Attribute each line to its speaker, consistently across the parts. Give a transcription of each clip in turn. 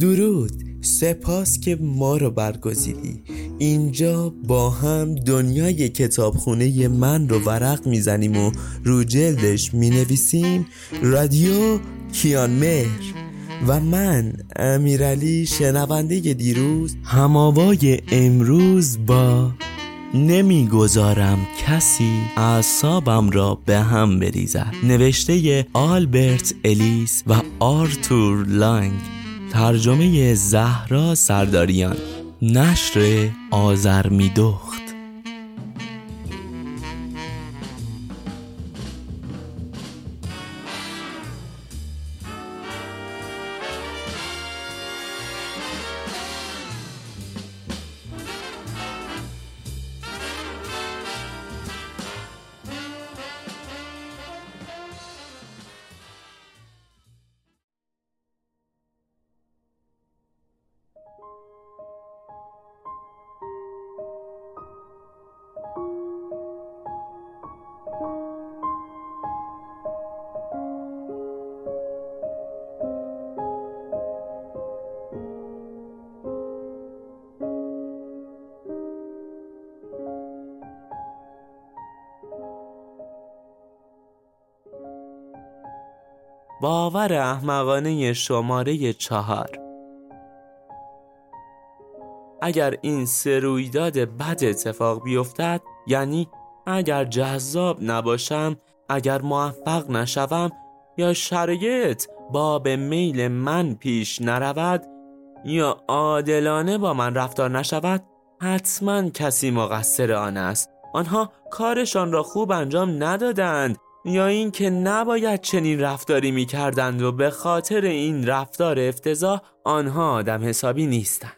Speaker 1: درود. سپاس که ما رو برگزیدی. اینجا با هم دنیای کتابخونه من رو ورق می‌زنیم و رو جلدش می‌نویسیم. رادیو کیان مهر و من امیرعلی شنونده دیروز. هماوای امروز با نمی‌گذارم کسی اعصابم را به هم بریزد. نوشته آلبرت الیس و آرتور لانگ. ترجمه زهرا سرداریان. نشر آزرمیدخت باور احمقانه شماره چهار. اگر این سه رویداد بد اتفاق بیفتد یعنی اگر جذاب نباشم اگر موفق نشوم یا شرایط با به میل من پیش نرود یا عادلانه با من رفتار نشود حتما کسی مقصر آن است. آنها کارشان را خوب انجام ندادند. یا اینکه نباید چنین رفتاری می کردند و به خاطر این رفتار افتضاح آنها آدم حسابی نیستند.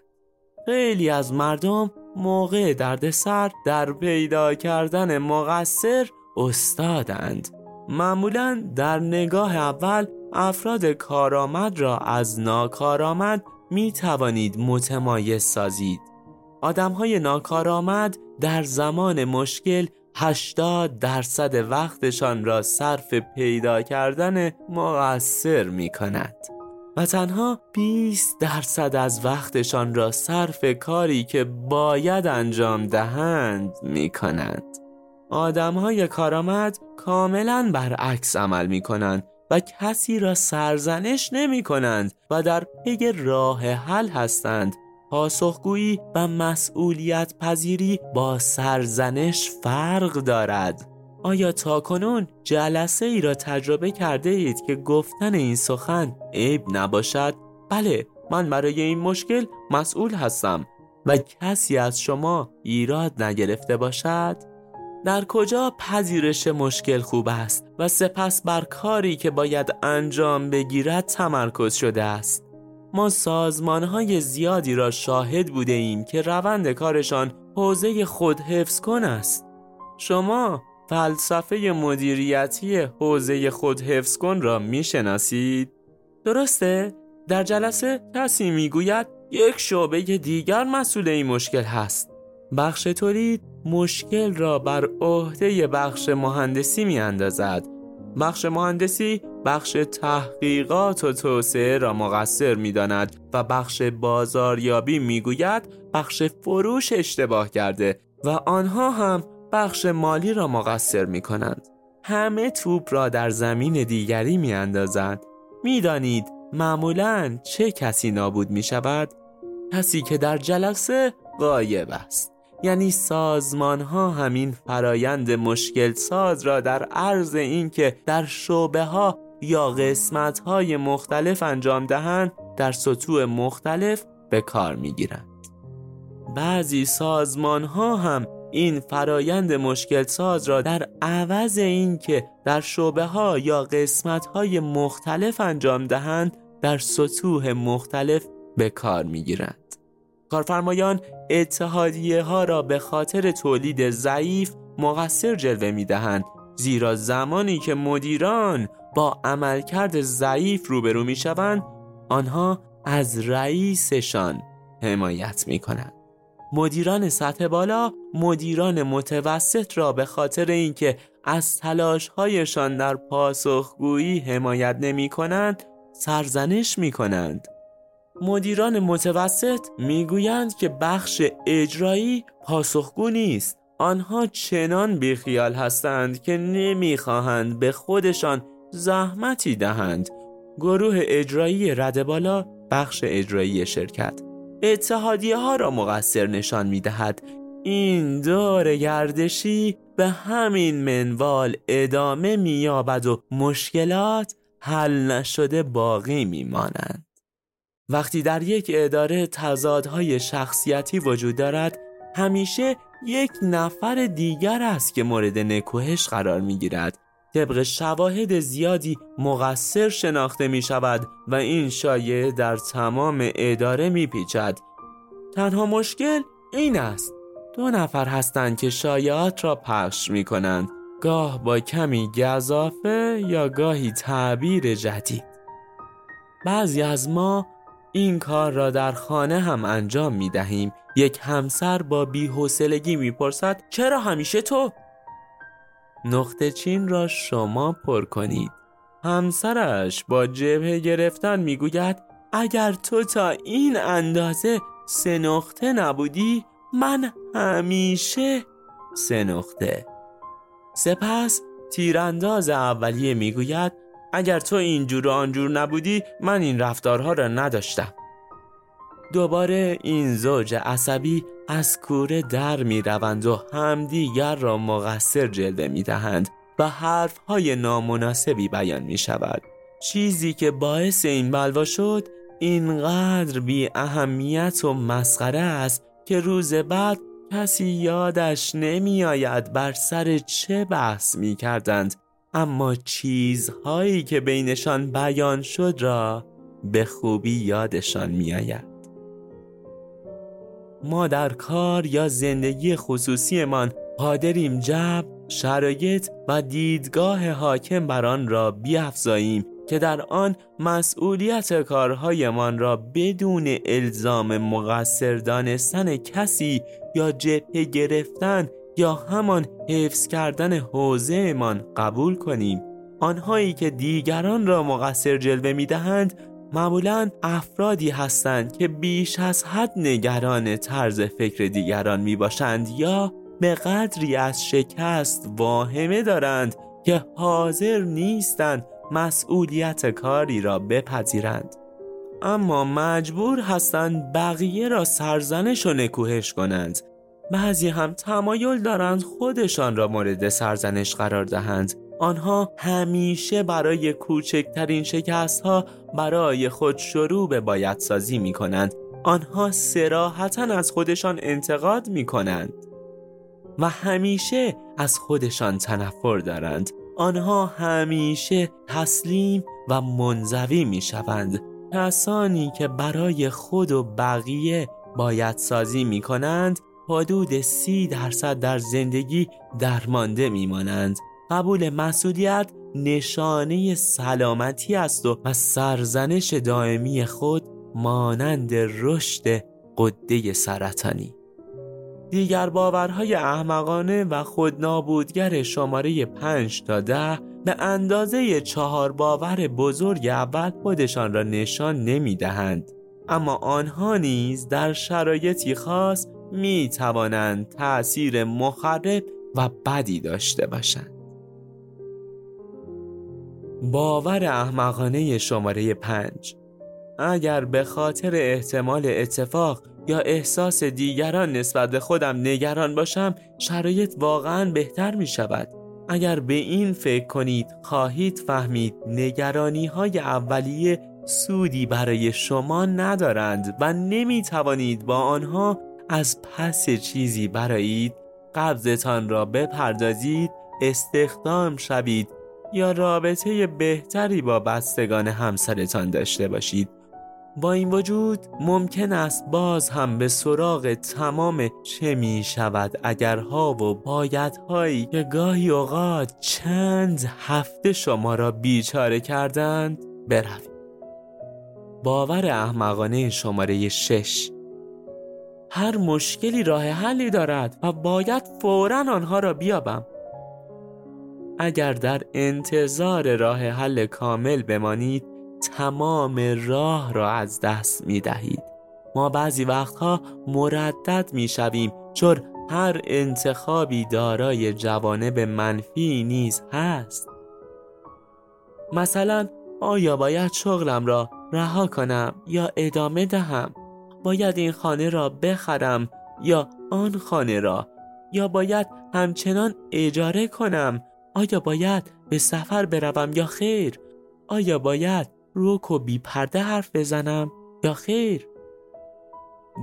Speaker 1: خیلی از مردم موقع دردسر در پیدا کردن مقصر استادند. معمولا در نگاه اول افراد کارآمد را از ناکارآمد می توانید متمایز سازید. آدم های ناکارآمد در زمان مشکل 80 درصد وقتشان را صرف پیدا کردن مقصر می کند و تنها 20 درصد از وقتشان را صرف کاری که باید انجام دهند می کنند آدم های کارآمد کاملا برعکس عمل می کنند و کسی را سرزنش نمی کنند و در پی راه حل هستند پاسخگویی و مسئولیت پذیری با سرزنش فرق دارد آیا تا کنون جلسه ای را تجربه کرده اید که گفتن این سخن عیب نباشد؟ بله من برای این مشکل مسئول هستم و کسی از شما ایراد نگرفته باشد؟ در کجا پذیرش مشکل خوب است و سپس بر کاری که باید انجام بگیرد تمرکز شده است؟ ما سازمان های زیادی را شاهد بوده ایم که روند کارشان حوزه خود حفظ کن است شما فلسفه مدیریتی حوزه خود حفظ کن را می شناسید؟ درسته؟ در جلسه کسی می گوید یک شعبه دیگر مسئول این مشکل هست بخش تولید مشکل را بر عهده بخش مهندسی می اندازد بخش مهندسی بخش تحقیقات و توسعه را مقصر می داند و بخش بازاریابی می گوید بخش فروش اشتباه کرده و آنها هم بخش مالی را مقصر می کنند. همه توپ را در زمین دیگری می اندازند. می دانید معمولا چه کسی نابود می شود؟ کسی که در جلسه غایب است. یعنی سازمان ها همین فرایند مشکل ساز را در عرض اینکه در شعبه ها یا قسمت های مختلف انجام دهند در سطوح مختلف به کار می گیرند. بعضی سازمان ها هم این فرایند مشکل ساز را در عوض اینکه در شعبه ها یا قسمت های مختلف انجام دهند در سطوح مختلف به کار می گیرند. کارفرمایان اتحادیه ها را به خاطر تولید ضعیف مقصر جلوه می دهند زیرا زمانی که مدیران با عملکرد ضعیف روبرو می شوند آنها از رئیسشان حمایت می کنند مدیران سطح بالا مدیران متوسط را به خاطر اینکه از تلاشهایشان در پاسخگویی حمایت نمی کنند سرزنش می کنند مدیران متوسط می‌گویند که بخش اجرایی پاسخگو نیست. آنها چنان بیخیال هستند که نمی‌خواهند به خودشان زحمتی دهند. گروه اجرایی رد بالا بخش اجرایی شرکت. اتحادیه ها را مقصر نشان می دهد این دور گردشی به همین منوال ادامه مییابد و مشکلات حل نشده باقی میمانند. وقتی در یک اداره تضادهای شخصیتی وجود دارد همیشه یک نفر دیگر است که مورد نکوهش قرار می گیرد طبق شواهد زیادی مقصر شناخته می شود و این شایعه در تمام اداره می پیچد. تنها مشکل این است. دو نفر هستند که شایعات را پخش می کنند گاه با کمی گذافه یا گاهی تعبیر جدید. بعضی از ما این کار را در خانه هم انجام می دهیم. یک همسر با بیحوصلگی می‌پرسد چرا همیشه تو؟ نقطه چین را شما پر کنید. همسرش با جبهه گرفتن می‌گوید اگر تو تا این اندازه سه نقطه نبودی من همیشه سه نقطه. سپس تیرانداز اولیه می‌گوید اگر تو اینجور و آنجور نبودی من این رفتارها را نداشتم. دوباره این زوج عصبی از کوره در می روند و همدیگر را مقصر جلوه می دهند و حرفهای نامناسبی بیان می شود چیزی که باعث این بلوا شد اینقدر بی اهمیت و مسخره است که روز بعد کسی یادش نمی آید بر سر چه بحث می کردند اما چیزهایی که بینشان بیان شد را به خوبی یادشان می آید. ما در کار یا زندگی خصوصیمان قادریم جب، شرایط و دیدگاه حاکم بر آن را بیافزاییم که در آن مسئولیت کارهایمان را بدون الزام مقصر دانستن کسی یا جبهه گرفتن یا همان حفظ کردن حوزهمان قبول کنیم. آنهایی که دیگران را مقصر جلوه می دهند معمولا افرادی هستند که بیش از حد نگران طرز فکر دیگران می باشند یا به قدری از شکست واهمه دارند که حاضر نیستند مسئولیت کاری را بپذیرند. اما مجبور هستند بقیه را سرزنش و نکوهش کنند. بعضی هم تمایل دارند خودشان را مورد سرزنش قرار دهند. آنها همیشه برای کوچکترین شکست ها برای خود شروع به بایدسازی می کنند آنها سراحتا از خودشان انتقاد می کنند و همیشه از خودشان تنفر دارند. آنها همیشه تسلیم و منزوی می شوند کسانی که برای خود و بقیه باید سازی می کنند حدود سی درصد در زندگی درمانده می مانند قبول مسئولیت نشانه سلامتی است و سرزنش دائمی خود مانند رشد قده سرطانی دیگر باورهای احمقانه و خودنابودگر شماره 5 تا ده به اندازه چهار باور بزرگ اول خودشان را نشان نمی دهند. اما آنها نیز در شرایطی خاص می توانند تأثیر مخرب و بدی داشته باشند. باور احمقانه شماره 5 اگر به خاطر احتمال اتفاق یا احساس دیگران نسبت به خودم نگران باشم شرایط واقعا بهتر می شود اگر به این فکر کنید خواهید فهمید نگرانی های اولیه سودی برای شما ندارند و نمی توانید با آنها از پس چیزی برایید. قبضتان را بپردازید استخدام شوید یا رابطه بهتری با بستگان همسرتان داشته باشید. با این وجود ممکن است باز هم به سراغ تمام چه می شود اگرها و بایدهایی که گاهی اوقات چند هفته شما را بیچاره کردند بروید باور احمقانه شماره شش. هر مشکلی راه حلی دارد و باید فورا آنها را بیابم. اگر در انتظار راه حل کامل بمانید تمام راه را از دست می دهید. ما بعضی وقتها مردد می شویم چون هر انتخابی دارای جوانب منفی نیز هست. مثلا آیا باید شغلم را رها کنم یا ادامه دهم؟ باید این خانه را بخرم یا آن خانه را؟ یا باید همچنان اجاره کنم؟ آیا باید به سفر بروم یا خیر؟ آیا باید روک و بی پرده حرف بزنم یا خیر؟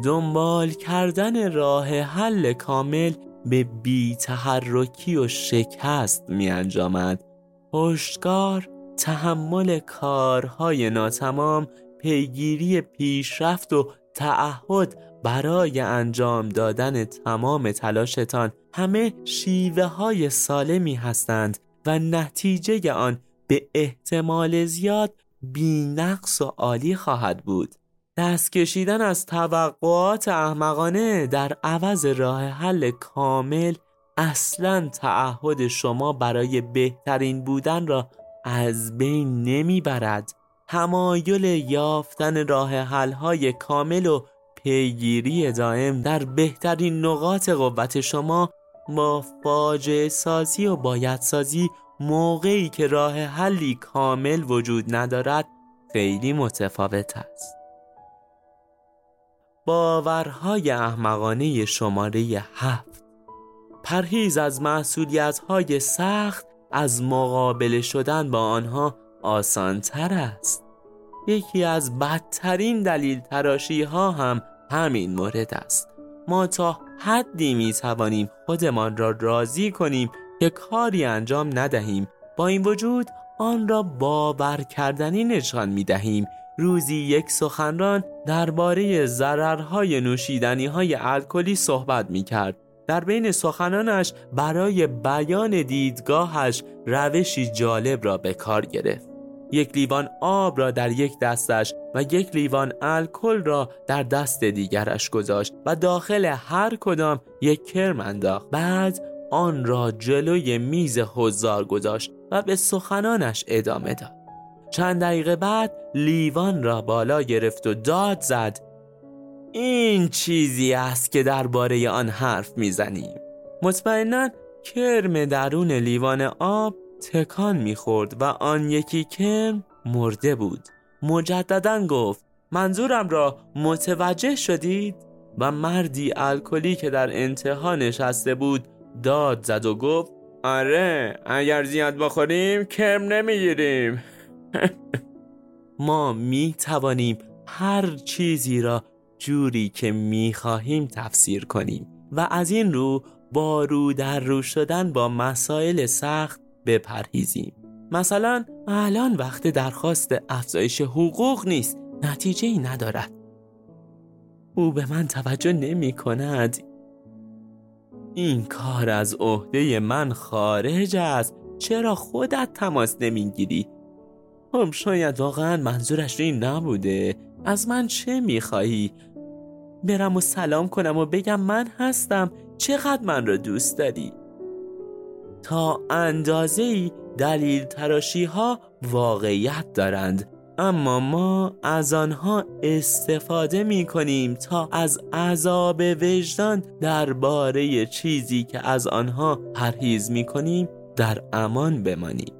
Speaker 1: دنبال کردن راه حل کامل به بی تحرکی و شکست می انجامد. پشتکار تحمل کارهای ناتمام پیگیری پیشرفت و تعهد برای انجام دادن تمام تلاشتان همه شیوه های سالمی هستند و نتیجه آن به احتمال زیاد بی نقص و عالی خواهد بود. دست کشیدن از توقعات احمقانه در عوض راه حل کامل اصلا تعهد شما برای بهترین بودن را از بین نمی‌برد. تمایل یافتن راه حل های کامل و پیگیری دائم در بهترین نقاط قوت شما با فاجعه سازی و باید سازی موقعی که راه حلی کامل وجود ندارد خیلی متفاوت است. باورهای احمقانه شماره هفت. پرهیز از محصولیت های سخت از مقابله شدن با آنها آسانتر است. یکی از بدترین دلیل تراشی ها هم همین مورد است. ما تا حدی می توانیم خودمان را راضی کنیم که کاری انجام ندهیم. با این وجود آن را باور کردنی نشان می دهیم روزی یک سخنران درباره ضررهای نوشیدنی های الکلی صحبت می کرد در بین سخنانش برای بیان دیدگاهش روشی جالب را به کار گرفت. یک لیوان آب را در یک دستش و یک لیوان الکل را در دست دیگرش گذاشت و داخل هر کدام یک کرم انداخت. بعد آن را جلوی میز حضار گذاشت و به سخنانش ادامه داد. چند دقیقه بعد لیوان را بالا گرفت و داد زد این چیزی است که درباره آن حرف می‌زنیم. مطمئنا کرم درون لیوان آب تکان می‌خورد و آن یکی کرم مرده بود. مجددا گفت منظورم را متوجه شدید؟ و مردی الکلی که در انتها نشسته بود داد زد و گفت آره اگر زیاد بخوریم کرم نمی‌گیریم. ما می توانیم هر چیزی را جوری که می خواهیم تفسیر کنیم و از این رو با رو در رو شدن با مسائل سخت بپرهیزیم. مثلا الان وقت درخواست افزایش حقوق نیست. نتیجه ای ندارد. او به من توجه نمی کند. این کار از عهده من خارج است. چرا خودت تماس نمی‌گیری هم شاید واقعا منظورش این نبوده. از من چه می‌خواهی برم و سلام کنم و بگم من هستم. چقدر من را دوست داری؟ تا اندازه ای دلیل تراشی ها واقعیت دارند. اما ما از آنها استفاده می کنیم تا از عذاب وجدان درباره چیزی که از آنها پرهیز می کنیم در امان بمانیم.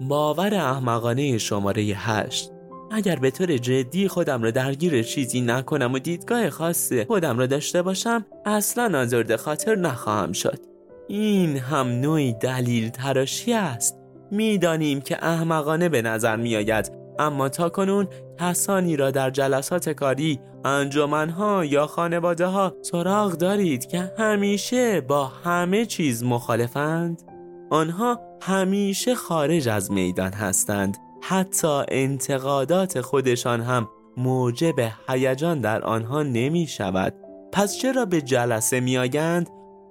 Speaker 1: باور احمقانه شماره هشت. اگر به طور جدی خودم را درگیر چیزی نکنم و دیدگاه خاص خودم را داشته باشم اصلا آزرده خاطر نخواهم شد. این هم نوعی دلیل تراشی است. می‌دانیم که احمقانه به نظر می آید اما تا کنون کسانی را در جلسات کاری انجمنها یا خانواده ها سراغ دارید که همیشه با همه چیز مخالفند؟ آنها همیشه خارج از میدان هستند. حتی انتقادات خودشان هم موجب هیجان در آنها نمی شود پس چرا به جلسه می آگند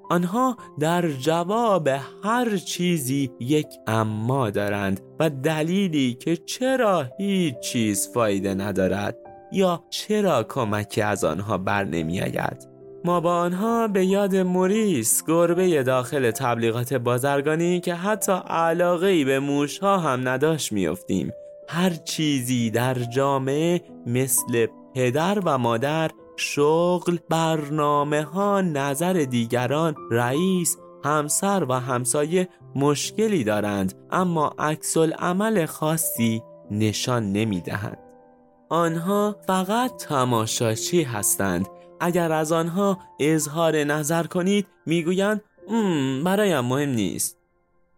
Speaker 1: آنها در جواب هر چیزی یک اما دارند و دلیلی که چرا هیچ چیز فایده ندارد یا چرا کمکی از آنها بر نمی آید. ما با آنها به یاد موریس گربه داخل تبلیغات بازرگانی که حتی علاقه به موشها هم نداشت میافتیم هر چیزی در جامعه مثل پدر و مادر شغل برنامه ها نظر دیگران رئیس همسر و همسایه مشکلی دارند اما عکس عمل خاصی نشان نمی دهند. آنها فقط تماشاچی هستند. اگر از آنها اظهار نظر کنید می‌گویند برایم مهم نیست.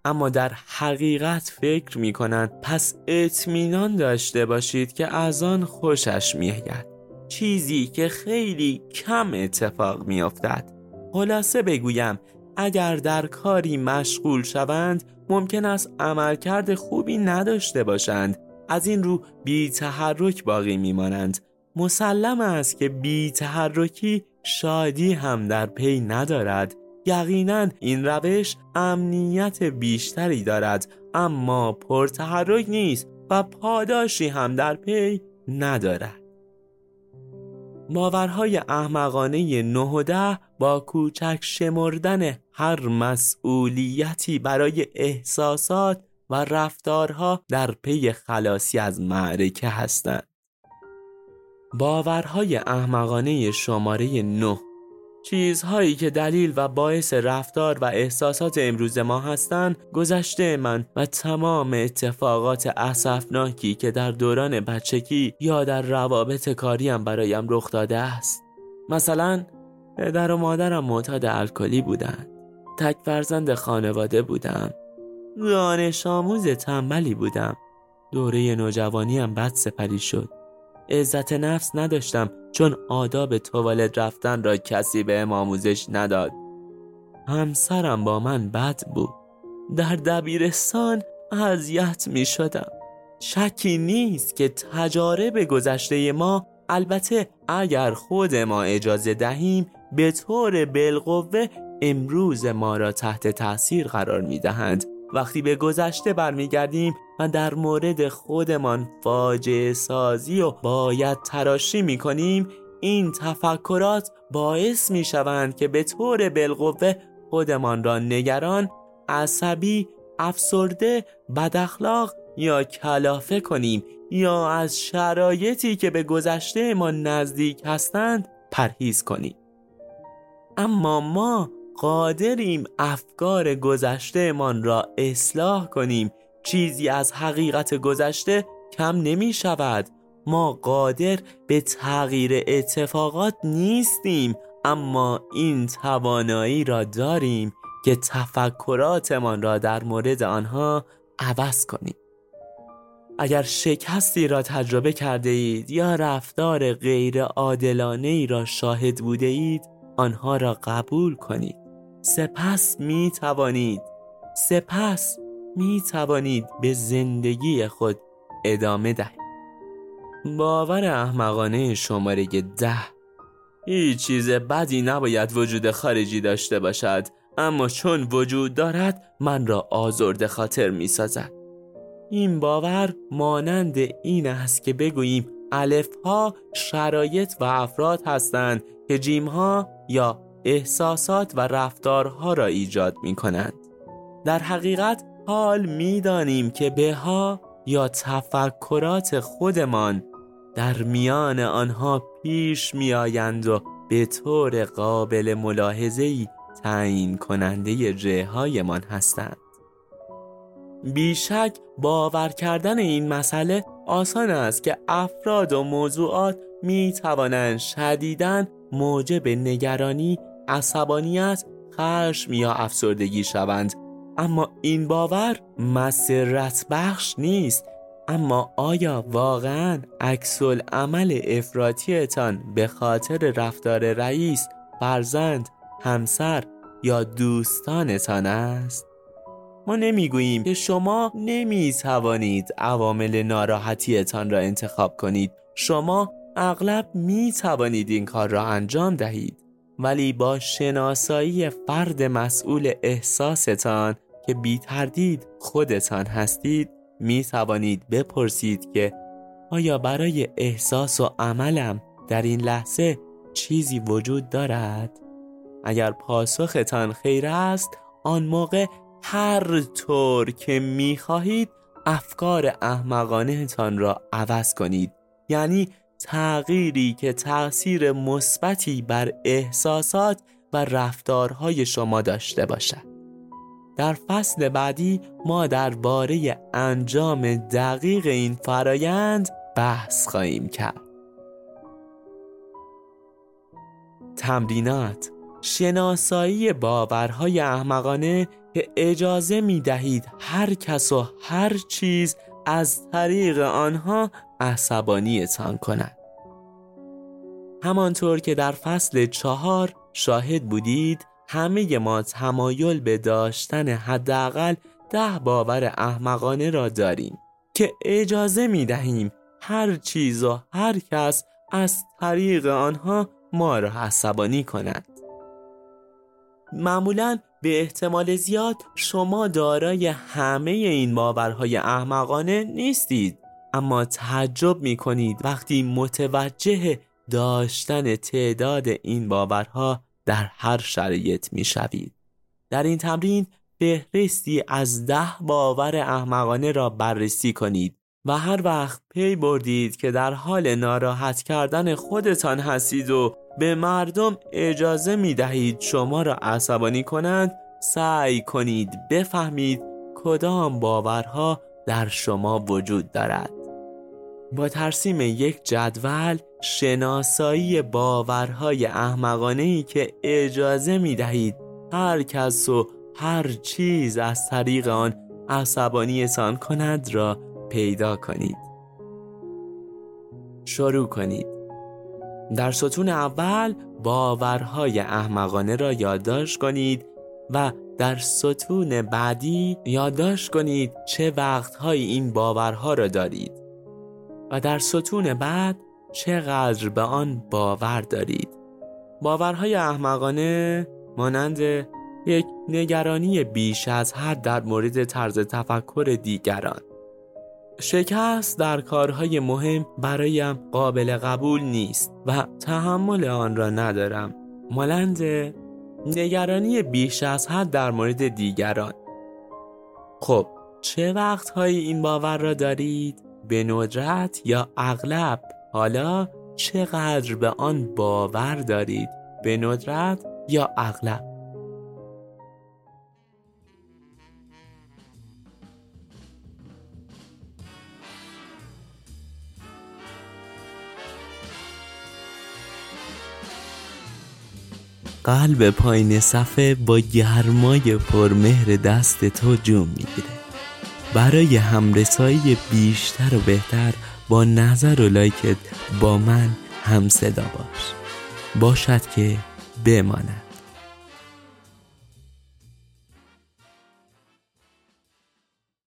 Speaker 1: اما در حقیقت فکر می کنند پس اطمینان داشته باشید که از آن خوشش میآید. چیزی که خیلی کم اتفاق میافتد. خلاصه بگویم اگر در کاری مشغول شوند ممکن است عملکرد خوبی نداشته باشند. از این رو بی تحرک باقی میمانند. مسلم است که بی تحرکی شادی هم در پی ندارد. یقینا این روش امنیت بیشتری دارد اما پرتحرک نیست و پاداشی هم در پی ندارد. باورهای احمقانه نه و ده با کوچک شمردن هر مسئولیتی برای احساسات و رفتارها در پی خلاصی از معرکه هستند. باورهای احمقانه شماره 9 چیزهایی که دلیل و باعث رفتار و احساسات امروز ما هستند گذشته من و تمام اتفاقات اسفناکی که در دوران بچگی یا در روابط کاریم برایم رخ داده است. مثلا پدر و مادرم معتاد الکلی بودند تک فرزند خانواده بودم دانش آموز تنبلی بودم دوره نوجوانیم بد سپری شد. عزت نفس نداشتم چون آداب توالت رفتن را کسی به آموزش نداد. همسرم با من بد بود. در دبیرستان اذیت می شدم. شکی نیست که تجارب گذشته ما البته اگر خود ما اجازه دهیم به طور بالقوه امروز ما را تحت تاثیر قرار می دهند. وقتی به گذشته برمیگردیم و در مورد خودمان فاجعه سازی و باید تراشی می کنیم این تفکرات باعث می شوند که به طور بالقوه خودمان را نگران عصبی افسرده بداخلاق یا کلافه کنیم یا از شرایطی که به گذشته ما نزدیک هستند پرهیز کنیم. اما ما قادریم افکار گذشتهمان را اصلاح کنیم چیزی از حقیقت گذشته کم نمی شود. ما قادر به تغییر اتفاقات نیستیم اما این توانایی را داریم که تفکراتمان را در مورد آنها عوض کنیم. اگر شکستی را تجربه کرده اید یا رفتار غیر عادلانه ای را شاهد بوده اید آنها را قبول کنید. سپس می توانید. سپس می توانید به زندگی خود ادامه دهید. باور احمقانه شماره ده. هیچ چیز بدی نباید وجود خارجی داشته باشد اما چون وجود دارد من را آزرده خاطر می سازد این باور مانند این است که بگوییم الف ها شرایط و افراد هستند که جیم ها یا احساسات و رفتارها را ایجاد می کنند در حقیقت حال می دانیم که به یا تفکرات خودمان در میان آنها پیش می آیند و به طور قابل ملاحظه‌ای تعیین کننده جههایمان هستند. بیشک باور کردن این مسئله آسان است که افراد و موضوعات می توانند شدیداً موجب نگرانی، عصبانیت، خشم یا افسردگی شوند. اما این باور مسرت بخش نیست. اما آیا واقعا عکس عمل افراتیتان به خاطر رفتار رئیس، فرزند، همسر یا دوستانتان است؟ ما نمی‌گوییم که شما نمی توانید عوامل ناراحتیتان را انتخاب کنید. شما اغلب می توانید این کار را انجام دهید. ولی با شناسایی فرد مسئول احساستان که بی تردید خودتان هستید می توانید بپرسید که آیا برای احساس و عملم در این لحظه چیزی وجود دارد؟ اگر پاسختان خیر است آن موقع هر طور که می خواهید افکار احمقانه تان را عوض کنید یعنی تغییری که تأثیر مثبتی بر احساسات و رفتارهای شما داشته باشد در فصل بعدی ما درباره انجام دقیق این فرایند بحث خواهیم کرد. تمرینات شناسایی باورهای احمقانه که اجازه می دهید هر کس و هر چیز از طریق آنها عصبانیتان کند. همانطور که در فصل چهار شاهد بودید همه ما تمایل به داشتن حداقل ده باور احمقانه را داریم که اجازه می دهیم هر چیز و هر کس از طریق آنها ما را عصبانی کند. معمولا به احتمال زیاد شما دارای همه این باورهای احمقانه نیستید اما تعجب می کنید وقتی متوجه داشتن تعداد این باورها در هر شرایط می شوید. در این تمرین فهرستی از ده باور احمقانه را بررسی کنید و هر وقت پی بردید که در حال ناراحت کردن خودتان هستید و به مردم اجازه می دهید شما را عصبانی کنند سعی کنید بفهمید کدام باورها در شما وجود دارد با ترسیم یک جدول شناسایی باورهای احمقانه ای که اجازه می دهید هر کس و هر چیز از طریق آن عصبانیتان کند را پیدا کنید. شروع کنید. در ستون اول باورهای احمقانه را یادداشت کنید و در ستون بعدی یادداشت کنید چه وقتهایی این باورها را دارید. و در ستون بعد چقدر به آن باور دارید؟ باورهای احمقانه مانند یک نگرانی بیش از حد در مورد طرز تفکر دیگران. شکست در کارهای مهم برایم قابل قبول نیست و تحمل آن را ندارم. مانند نگرانی بیش از حد در مورد دیگران. خب چه وقتهایی این باور را دارید؟ به ندرت یا اغلب؟ حالا چقدر به آن باور دارید؟ به ندرت یا اغلب؟ قلب پایین صفحه با گرمای پرمهر دست تو جون می‌گیره برای همرسایی بیشتر و بهتر با نظر و لایکت با من هم صدا باش. باشد که بماند.